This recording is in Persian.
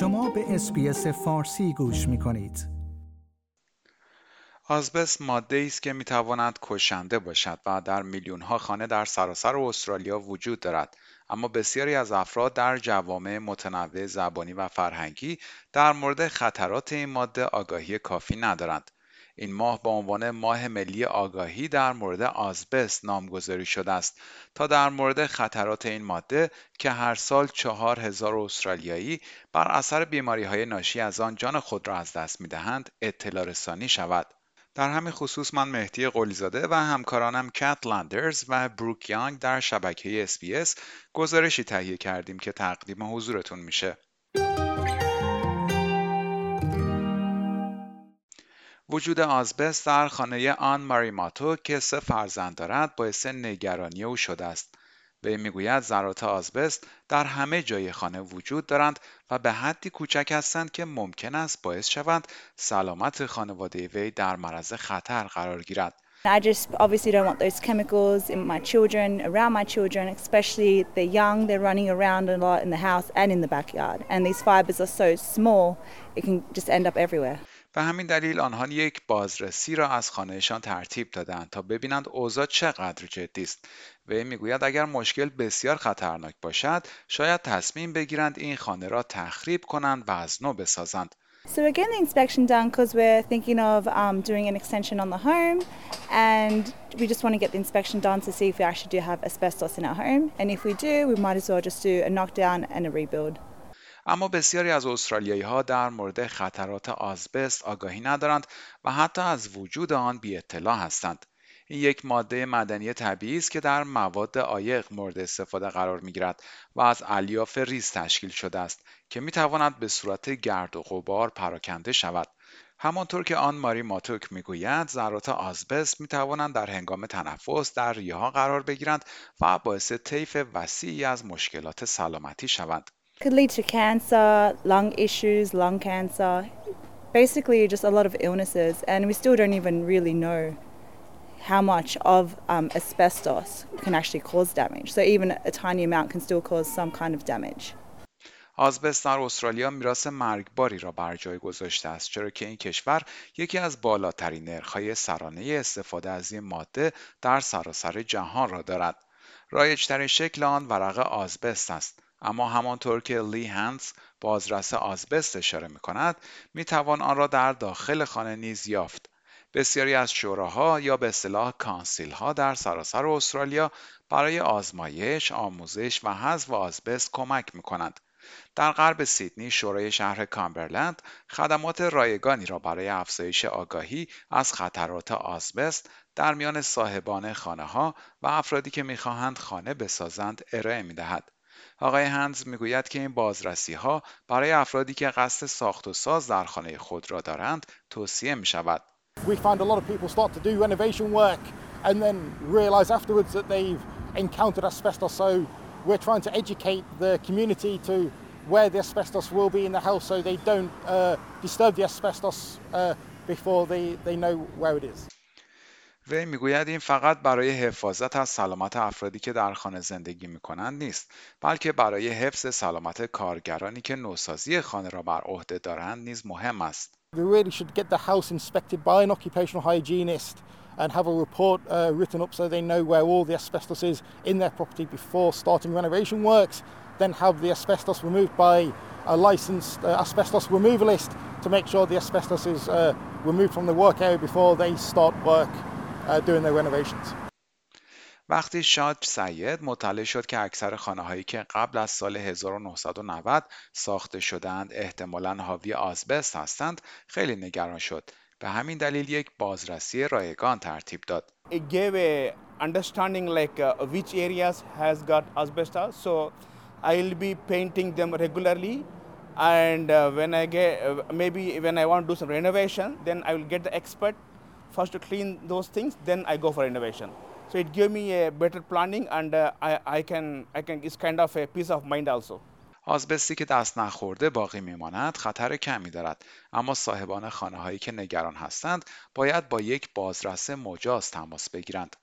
شما به SBS فارسی گوش می کنید. آزبست ماده است که می‌تواند کشنده باشد و در میلیون ها خانه در سراسر استرالیا وجود دارد اما بسیاری از افراد در جوامع متنوع زبانی و فرهنگی در مورد خطرات این ماده آگاهی کافی ندارند این ماه با عنوان ماه ملی آگاهی در مورد آزبست نامگذاری شده است تا در مورد خطرات این ماده که هر سال چهار هزار استرالیایی بر اثر بیماری های ناشی از آن جان خود را از دست می دهند اطلاع رسانی شود. در همین خصوص من مهدی قلیزاده و همکارانم کت لندرز و بروک یانگ در شبکه SBS گزارشی تهیه کردیم که تقدیم حضورتون میشه. وجود آزبست در خانه آن ماریماتو که سه فرزند دارد باعث نگرانی او شده است وی می‌گوید ذرات آزبست در همه جای خانه وجود دارند و به حدی کوچک هستند که ممکن است باعث شوند سلامت خانواده وی در معرض خطر قرار گیرد I just obviously don't want those chemicals in my children, around my children, especially they're young, they're running around a lot in the house and in the backyard. And these fibers are so small, it can just end up everywhere. به همین دلیل آنها یک بازرسی را از خانهشان ترتیب دادند تا ببینند اوضاع چقدر جدی است وی می‌گوید اگر مشکل بسیار خطرناک باشد شاید تصمیم بگیرند این خانه را تخریب کنند و از نو بسازند So we're getting the inspection done because we're thinking of um, doing an extension on the home and we just want to get the inspection done to see if we actually do have asbestos in our home and if we do we might as well just do a knockdown and a rebuild. اما بسیاری از استرالیایی ها در مورد خطرات آزبست آگاهی ندارند و حتی از وجود آن بی اطلاع هستند. این یک ماده مدنی طبیعی است که در مواد عایق مورد استفاده قرار می گیرد و از الیاف ریز تشکیل شده است که می تواند به صورت گرد و غبار پراکنده شود. همانطور که آن ماری ماتوک می‌گوید ذرات آزبست می توانند در هنگام تنفس در ریه ها قرار بگیرند و باعث طیف وسیعی از مشکلات سلامتی شوند. Could lead to cancer, lung issues, lung cancer, basically just a lot of illnesses, and we still don't even really know how much of um, asbestos can actually cause damage. So even a tiny amount can still cause some kind of damage. آزبست در استرالیا میراث مرگباری را بر جای گذاشته است چرا که این کشور یکی از بالاترین نرخ‌های سرانه استفاده از این ماده در سراسر جهان را دارد. رایجترین شکل آن ورق آزبست است اما همانطور که لی هنس بازرس آزبست اشاره می کند می توان آن را در داخل خانه نیز یافت بسیاری از شوراها یا به اصطلاح کانسیل ها در سراسر استرالیا برای آزمایش، آموزش و حذف آزبست کمک می کنند. در غرب سیدنی شورای شهر کامبرلند خدمات رایگانی را برای افزایش آگاهی از خطرات آزبست در میان صاحبان خانه ها و افرادی که می‌خواهند خانه بسازند ارائه می دهد. آقای هنز می‌گوید که این بازرسی ها برای افرادی که قصد ساخت و ساز در خانه خود را دارند توصیه می شود. We find a lot of people start to do renovation work and then realize afterwards that they've encountered asbestos. So we're trying to educate the community to where the asbestos will be in the house so they don't uh, disturb the asbestos uh, before they, they know where it is. وی می‌گوید این فقط برای حفاظت از سلامت افرادی که در خانه زندگی می کنند نیست بلکه برای حفظ سلامت کارگرانی که نوسازی خانه را بر عهده دارند نیز مهم است. We really should get the house inspected by an occupational hygienist and have a report uh, written up so they know where all the asbestos is in their property before starting renovation works. Then have the asbestos removed by a licensed uh, asbestos removalist to make sure the asbestos is uh, removed from the work area before they start work. وقتی شاد سید مطلع شد که اکثر خانه هایی که قبل از سال 1990 ساخته شدند احتمالا حاوی آزبست هستند خیلی نگران شد به همین دلیل یک بازرسی رایگان ترتیب داد It gave a understanding like uh, which areas has got asbestos so I'll be painting them regularly and uh, when I get uh, maybe when I want to do some renovation then I will get the expert first to clean those things, then I go for innovation. So it gave me a better planning and uh, I, I can I can it's kind of a peace of mind also. آزبستی که دست نخورده باقی میماند خطر کمی دارد اما صاحبان خانه هایی که نگران هستند باید با یک بازرس مجاز تماس بگیرند